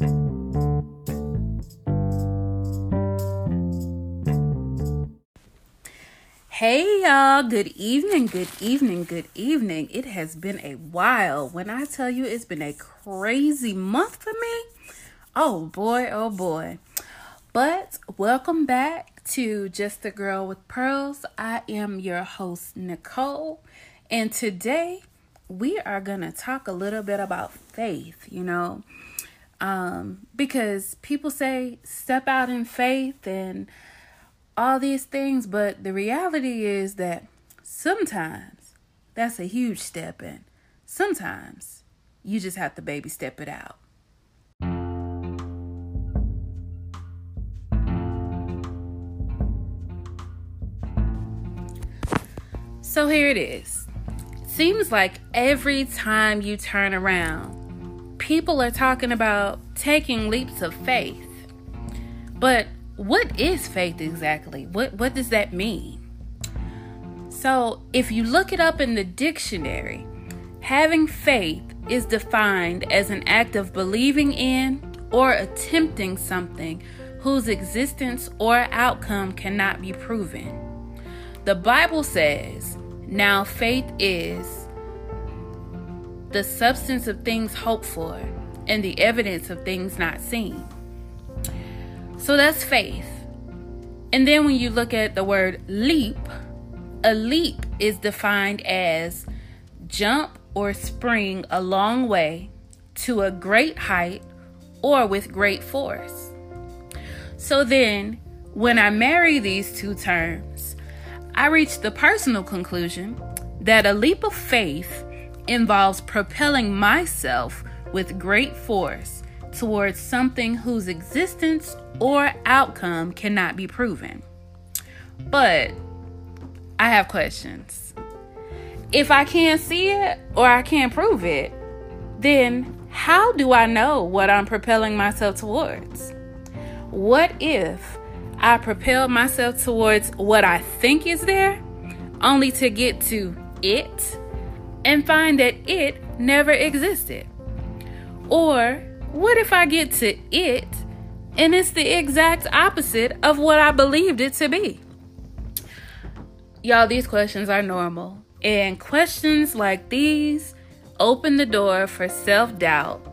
Hey y'all, good evening, good evening, good evening. It has been a while. When I tell you it's been a crazy month for me, oh boy, oh boy. But welcome back to Just a Girl with Pearls. I am your host, Nicole, and today we are going to talk a little bit about faith, you know, um, because people say step out in faith and all these things, but the reality is that sometimes that's a huge step in. Sometimes you just have to baby step it out. So here it is. Seems like every time you turn around, people are talking about taking leaps of faith. But what is faith exactly? What what does that mean? So, if you look it up in the dictionary, having faith is defined as an act of believing in or attempting something whose existence or outcome cannot be proven. The Bible says, "Now faith is the substance of things hoped for and the evidence of things not seen." So that's faith. And then when you look at the word leap, a leap is defined as jump or spring a long way to a great height or with great force. So then, when I marry these two terms, I reach the personal conclusion that a leap of faith involves propelling myself with great force towards something whose existence or outcome cannot be proven. But I have questions. If I can't see it or I can't prove it, then how do I know what I'm propelling myself towards? What if I propel myself towards what I think is there, only to get to it and find that it never existed? Or what if I get to it and it's the exact opposite of what I believed it to be? Y'all, these questions are normal. And questions like these open the door for self doubt.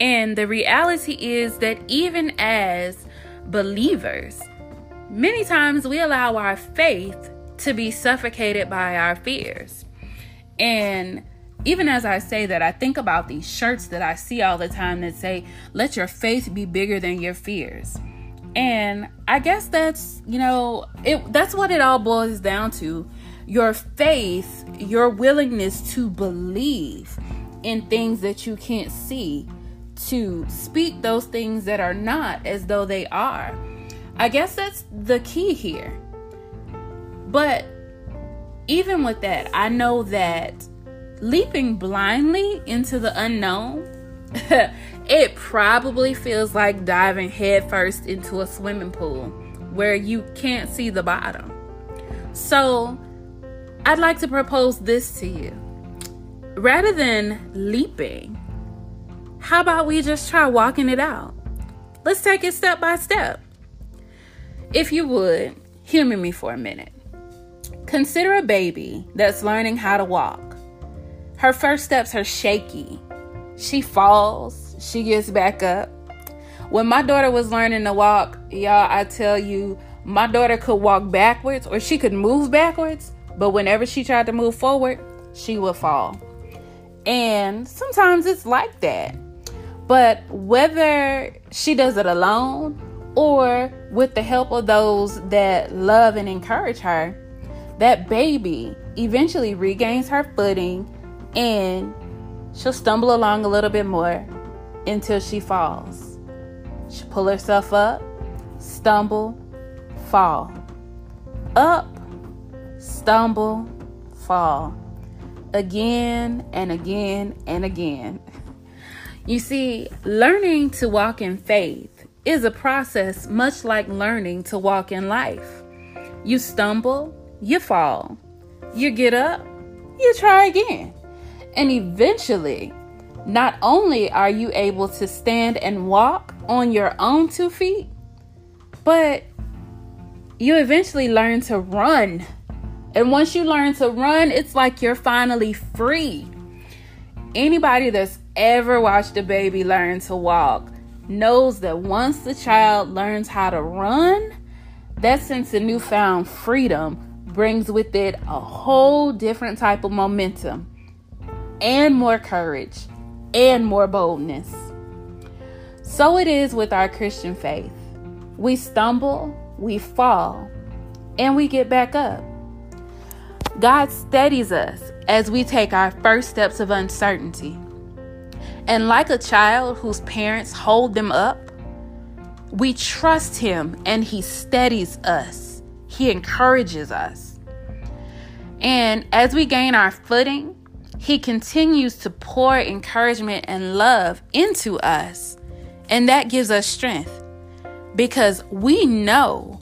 And the reality is that even as believers, many times we allow our faith to be suffocated by our fears. And even as I say that, I think about these shirts that I see all the time that say, let your faith be bigger than your fears. And I guess that's, you know, it that's what it all boils down to. Your faith, your willingness to believe in things that you can't see, to speak those things that are not as though they are. I guess that's the key here. But even with that, I know that leaping blindly into the unknown, it probably feels like diving headfirst into a swimming pool where you can't see the bottom. So, I'd like to propose this to you. Rather than leaping, how about we just try walking it out? Let's take it step by step. If you would, humor me for a minute. Consider a baby that's learning how to walk. Her first steps are shaky. She falls, she gets back up. When my daughter was learning to walk, y'all, I tell you, my daughter could walk backwards or she could move backwards, but whenever she tried to move forward, she would fall. And sometimes it's like that. But whether she does it alone or with the help of those that love and encourage her, that baby eventually regains her footing and she'll stumble along a little bit more until she falls. She'll pull herself up, stumble, fall. Up, stumble, fall. Again and again and again. You see, learning to walk in faith is a process much like learning to walk in life. You stumble, you fall. You get up, you try again. And eventually, not only are you able to stand and walk on your own two feet, but you eventually learn to run. And once you learn to run, it's like you're finally free. Anybody that's ever watched a baby learn to walk knows that once the child learns how to run, that sense of newfound freedom brings with it a whole different type of momentum and more courage and more boldness. So it is with our Christian faith. We stumble, we fall, and we get back up. God steadies us as we take our first steps of uncertainty. And like a child whose parents hold them up, we trust Him and He steadies us, He encourages us. And as we gain our footing, He continues to pour encouragement and love into us. And that gives us strength because we know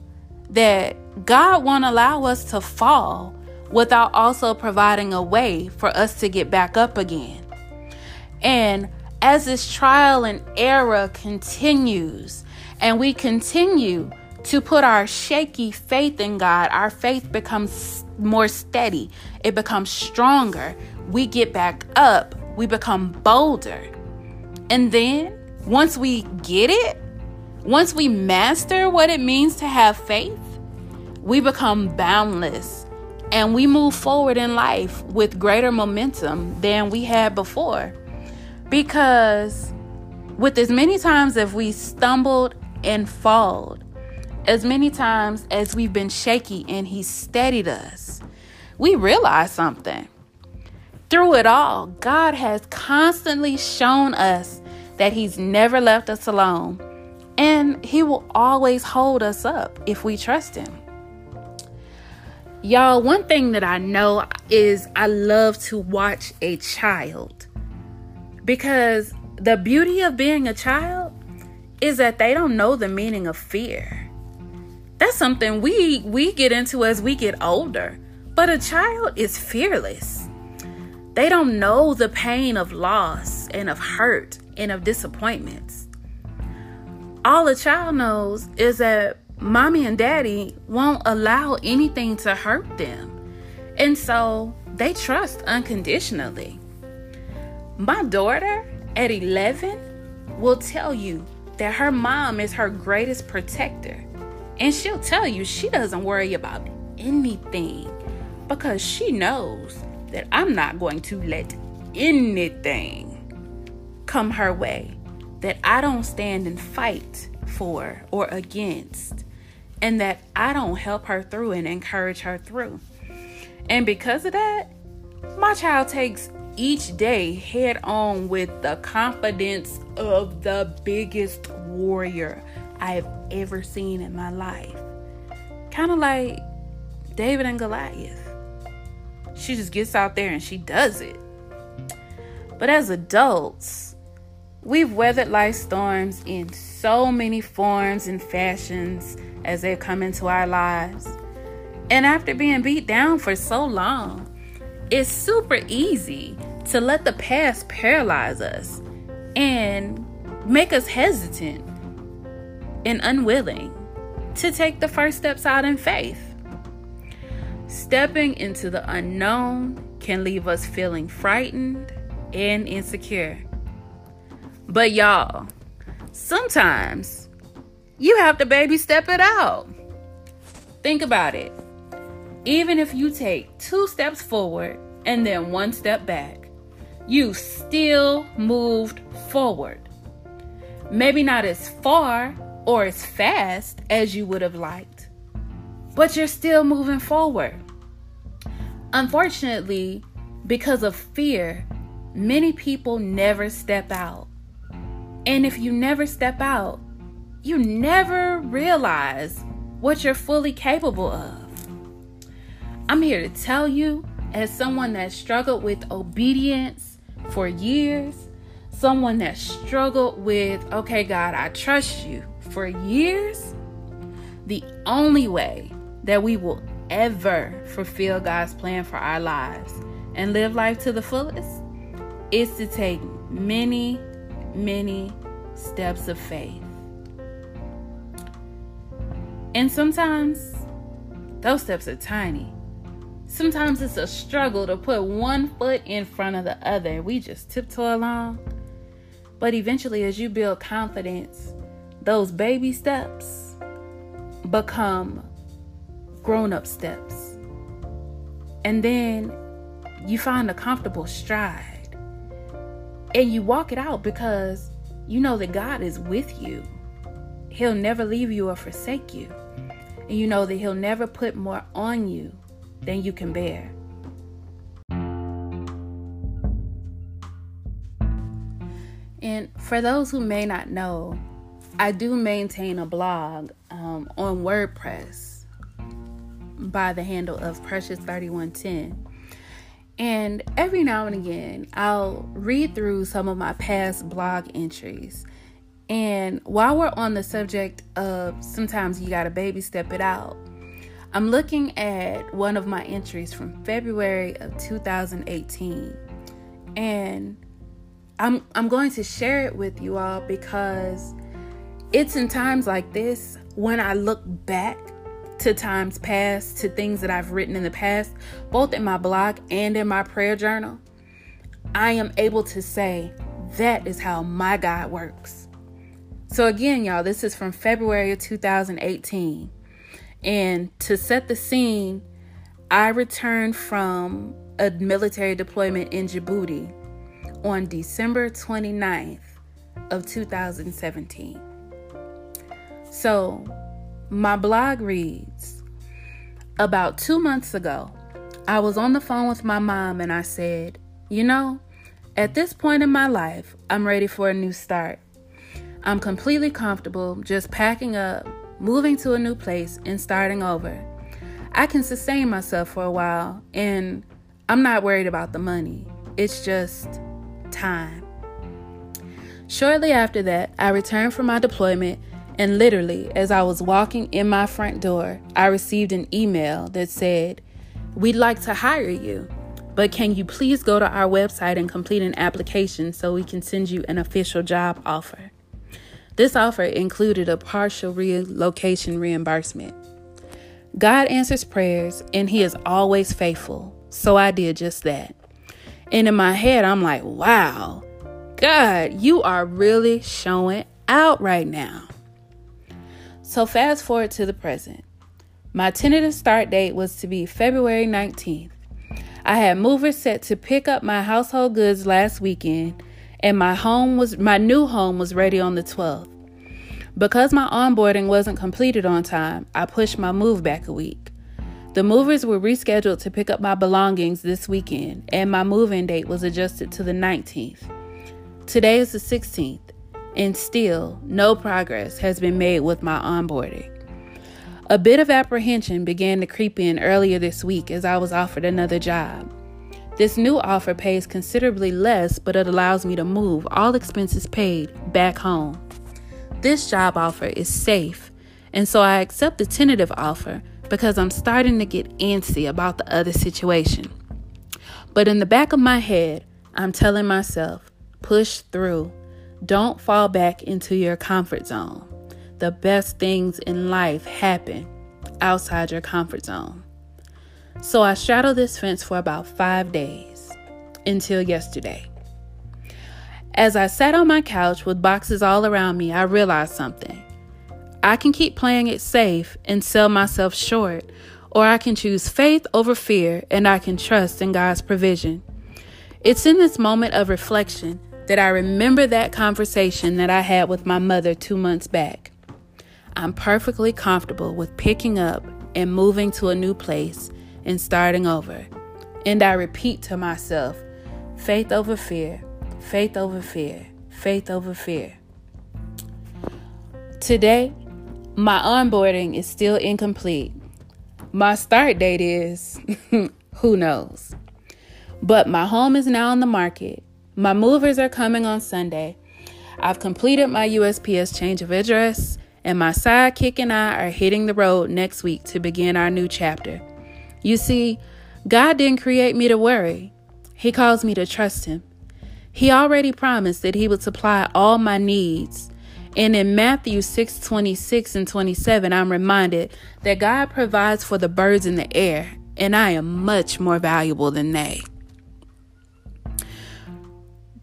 that God won't allow us to fall without also providing a way for us to get back up again. And as this trial and error continues, and we continue to put our shaky faith in God, our faith becomes more steady, it becomes stronger. We get back up, we become bolder. And then once we get it, once we master what it means to have faith, we become boundless and we move forward in life with greater momentum than we had before. Because with as many times as we stumbled and falled, as many times as we've been shaky and He steadied us, we realize something. Through it all, God has constantly shown us that He's never left us alone, and He will always hold us up if we trust Him. Y'all, one thing that I know is I love to watch a child because the beauty of being a child is that they don't know the meaning of fear. That's something we we get into as we get older. But a child is fearless. They don't know the pain of loss and of hurt and of disappointments. All a child knows is that mommy and daddy won't allow anything to hurt them. And so they trust unconditionally. My daughter at 11 will tell you that her mom is her greatest protector. And she'll tell you she doesn't worry about anything because she knows that I'm not going to let anything come her way that I don't stand and fight for or against and that I don't help her through and encourage her through. And because of that, my child takes each day head on with the confidence of the biggest warrior I have ever seen in my life. Kind of like David and Goliath. She just gets out there and she does it. But as adults, we've weathered life storms in so many forms and fashions as they've come into our lives. And after being beat down for so long, it's super easy to let the past paralyze us and make us hesitant and unwilling to take the first steps out in faith. Stepping into the unknown can leave us feeling frightened and insecure. But y'all, sometimes you have to baby step it out. Think about it. Even if you take two steps forward and then one step back, you still moved forward. Maybe not as far or as fast as you would have liked, but you're still moving forward. Unfortunately, because of fear, many people never step out. And if you never step out, you never realize what you're fully capable of. I'm here to tell you, as someone that struggled with obedience for years, someone that struggled with, okay, God, I trust you for years, the only way that we will ever fulfill God's plan for our lives and live life to the fullest is to take many, many steps of faith. And sometimes those steps are tiny. Sometimes it's a struggle to put one foot in front of the other. We just tiptoe along. But eventually, as you build confidence, those baby steps become grown up steps. And then you find a comfortable stride. And you walk it out because you know that God is with you. He'll never leave you or forsake you. And you know that He'll never put more on you than you can bear. And for those who may not know, I do maintain a blog um, on WordPress by the handle of Precious3110. And every now and again, I'll read through some of my past blog entries. And while we're on the subject of sometimes you gotta baby step it out, I'm looking at one of my entries from February of 2018. And I'm I'm going to share it with you all because it's in times like this when I look back to times past, to things that I've written in the past, both in my blog and in my prayer journal, I am able to say that is how my God works. So, again, y'all, this is from February of 2018. And to set the scene, I returned from a military deployment in Djibouti on December 29th of 2017. So, my blog reads About two months ago, I was on the phone with my mom and I said, You know, at this point in my life, I'm ready for a new start. I'm completely comfortable just packing up, moving to a new place, and starting over. I can sustain myself for a while, and I'm not worried about the money. It's just time. Shortly after that, I returned from my deployment and literally, as I was walking in my front door, I received an email that said, We'd like to hire you, but can you please go to our website and complete an application so we can send you an official job offer? This offer included a partial relocation reimbursement. God answers prayers, and He is always faithful, so I did just that. And in my head, I'm like, wow, God, you are really showing out right now. So, fast forward to the present. My tentative start date was to be February 19th. I had movers set to pick up my household goods last weekend, and my home was my new home was ready on the 12th. Because my onboarding wasn't completed on time, I pushed my move back a week. The movers were rescheduled to pick up my belongings this weekend, and my move-in date was adjusted to the 19th. Today is the 16th and still no progress has been made with my onboarding. A bit of apprehension began to creep in earlier this week as I was offered another job. This new offer pays considerably less, but it allows me to move, all expenses paid, back home. This job offer is safe, and so I accept the tentative offer because I'm starting to get antsy about the other situation. But in the back of my head, I'm telling myself, push through. Don't fall back into your comfort zone. The best things in life happen outside your comfort zone. So I straddled this fence for about five days until yesterday. As I sat on my couch with boxes all around me, I realized something. I can keep playing it safe and sell myself short, or I can choose faith over fear and I can trust in God's provision. It's in this moment of reflection that I remember that conversation that I had with my mother two months back. I'm perfectly comfortable with picking up and moving to a new place and starting over. And I repeat to myself faith over fear, faith over fear, faith over fear. Today, my onboarding is still incomplete. My start date is who knows. But my home is now on the market my movers are coming on Sunday. I've completed my USPS change of address, and my sidekick and I are hitting the road next week to begin our new chapter. You see, God didn't create me to worry, He calls me to trust Him. He already promised that he would supply all my needs. And in Matthew 6 26 and 27, I'm reminded that God provides for the birds in the air, and I am much more valuable than they.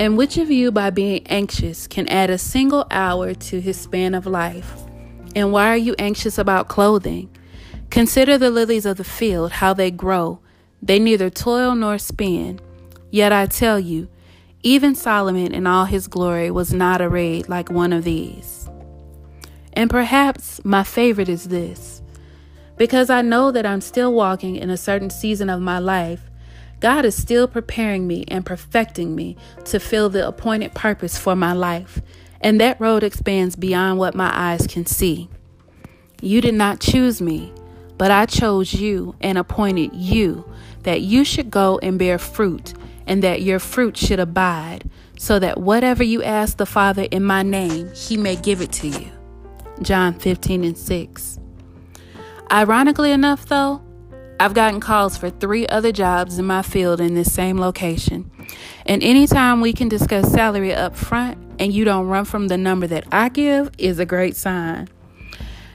And which of you, by being anxious, can add a single hour to his span of life? And why are you anxious about clothing? Consider the lilies of the field, how they grow. They neither toil nor spin. Yet I tell you, even Solomon in all his glory was not arrayed like one of these. And perhaps my favorite is this because I know that I'm still walking in a certain season of my life God is still preparing me and perfecting me to fill the appointed purpose for my life, and that road expands beyond what my eyes can see. You did not choose me, but I chose you and appointed you that you should go and bear fruit, and that your fruit should abide, so that whatever you ask the Father in my name, he may give it to you. John 15 and 6. Ironically enough, though, I've gotten calls for three other jobs in my field in this same location. And anytime we can discuss salary up front and you don't run from the number that I give is a great sign.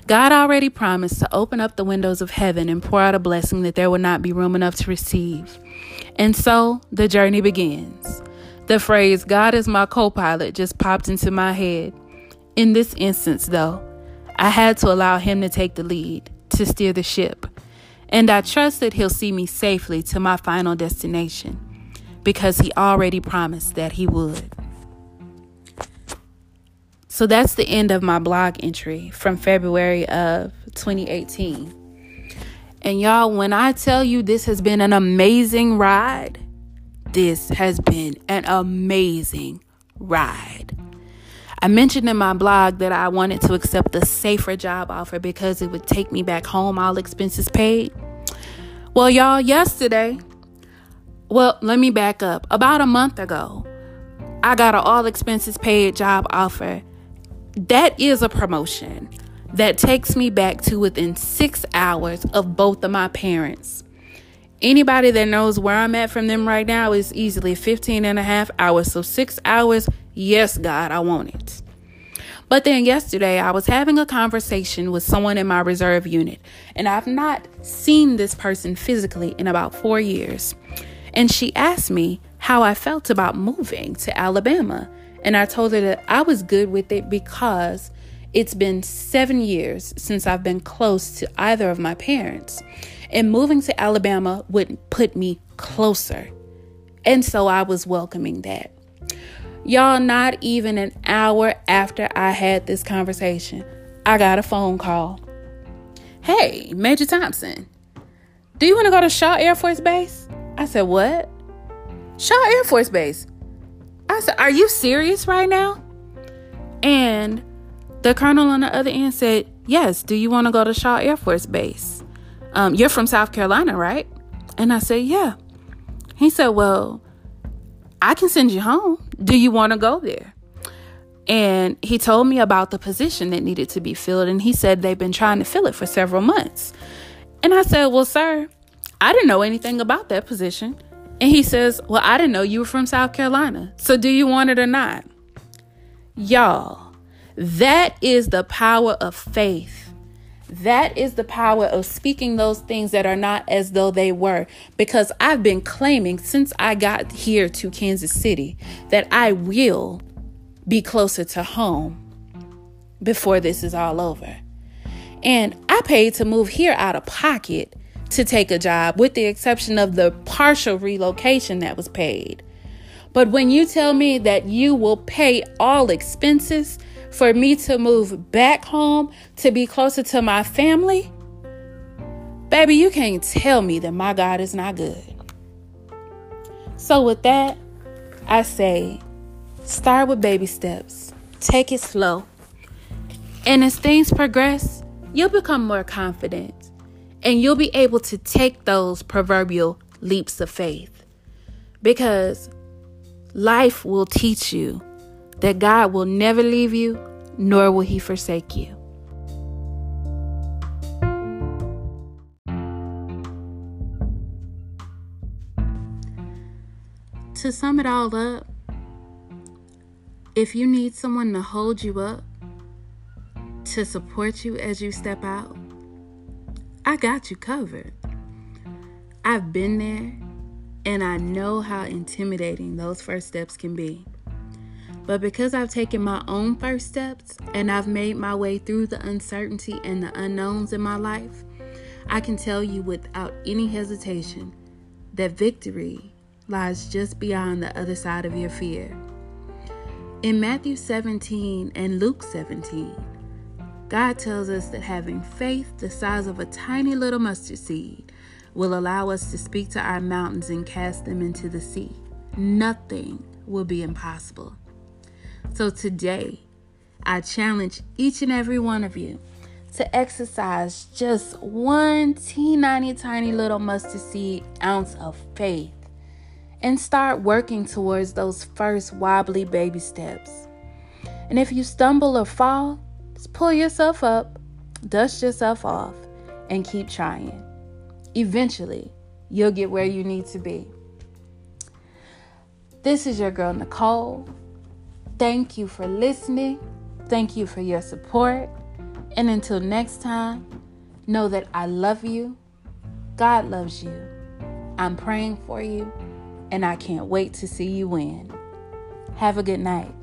God already promised to open up the windows of heaven and pour out a blessing that there would not be room enough to receive. And so the journey begins. The phrase, God is my co pilot, just popped into my head. In this instance, though, I had to allow Him to take the lead, to steer the ship and I trust that He'll see me safely to my final destination because He already promised that He would. So that's the end of my blog entry from February of 2018. And y'all, when I tell you this has been an amazing ride, this has been an amazing ride. I mentioned in my blog that I wanted to accept a safer job offer because it would take me back home, all expenses paid. Well, y'all, yesterday, well, let me back up. About a month ago, I got an all expenses paid job offer. That is a promotion that takes me back to within six hours of both of my parents. Anybody that knows where I'm at from them right now is easily 15 and a half hours. So, six hours Yes, God, I want it. But then yesterday, I was having a conversation with someone in my reserve unit, and I've not seen this person physically in about four years. And she asked me how I felt about moving to Alabama. And I told her that I was good with it because it's been seven years since I've been close to either of my parents. And moving to Alabama would put me closer. And so I was welcoming that. Y'all, not even an hour after I had this conversation, I got a phone call. Hey, Major Thompson, do you want to go to Shaw Air Force Base? I said, What? Shaw Air Force Base. I said, Are you serious right now? And the colonel on the other end said, Yes, do you want to go to Shaw Air Force Base? Um, you're from South Carolina, right? And I said, Yeah. He said, Well, I can send you home. Do you want to go there? And he told me about the position that needed to be filled. And he said they've been trying to fill it for several months. And I said, Well, sir, I didn't know anything about that position. And he says, Well, I didn't know you were from South Carolina. So do you want it or not? Y'all, that is the power of faith. That is the power of speaking those things that are not as though they were. Because I've been claiming since I got here to Kansas City that I will be closer to home before this is all over. And I paid to move here out of pocket to take a job, with the exception of the partial relocation that was paid. But when you tell me that you will pay all expenses, for me to move back home to be closer to my family, baby, you can't tell me that my God is not good. So, with that, I say start with baby steps, take it slow, And as things progress, you'll become more confident and you'll be able to take those proverbial leaps of faith because life will teach you that God will never leave you, nor will He forsake you. To sum it all up, if you need someone to hold you up, to support you as you step out, I got you covered. I've been there and I know how intimidating those first steps can be. But because I've taken my own first steps and I've made my way through the uncertainty and the unknowns in my life, I can tell you without any hesitation that victory lies just beyond the other side of your fear. In Matthew 17 and Luke 17, God tells us that having faith the size of a tiny little mustard seed will allow us to speak to our mountains and cast them into the sea. Nothing will be impossible. So today, I challenge each and every one of you to exercise just one teeny tiny little mustard seed ounce of faith and start working towards those first wobbly baby steps. And if you stumble or fall, just pull yourself up, dust yourself off, and keep trying. Eventually, you'll get where you need to be. This is your girl, Nicole. Thank you for listening. Thank you for your support. And until next time, know that I love you. God loves you. I'm praying for you. And I can't wait to see you win. Have a good night.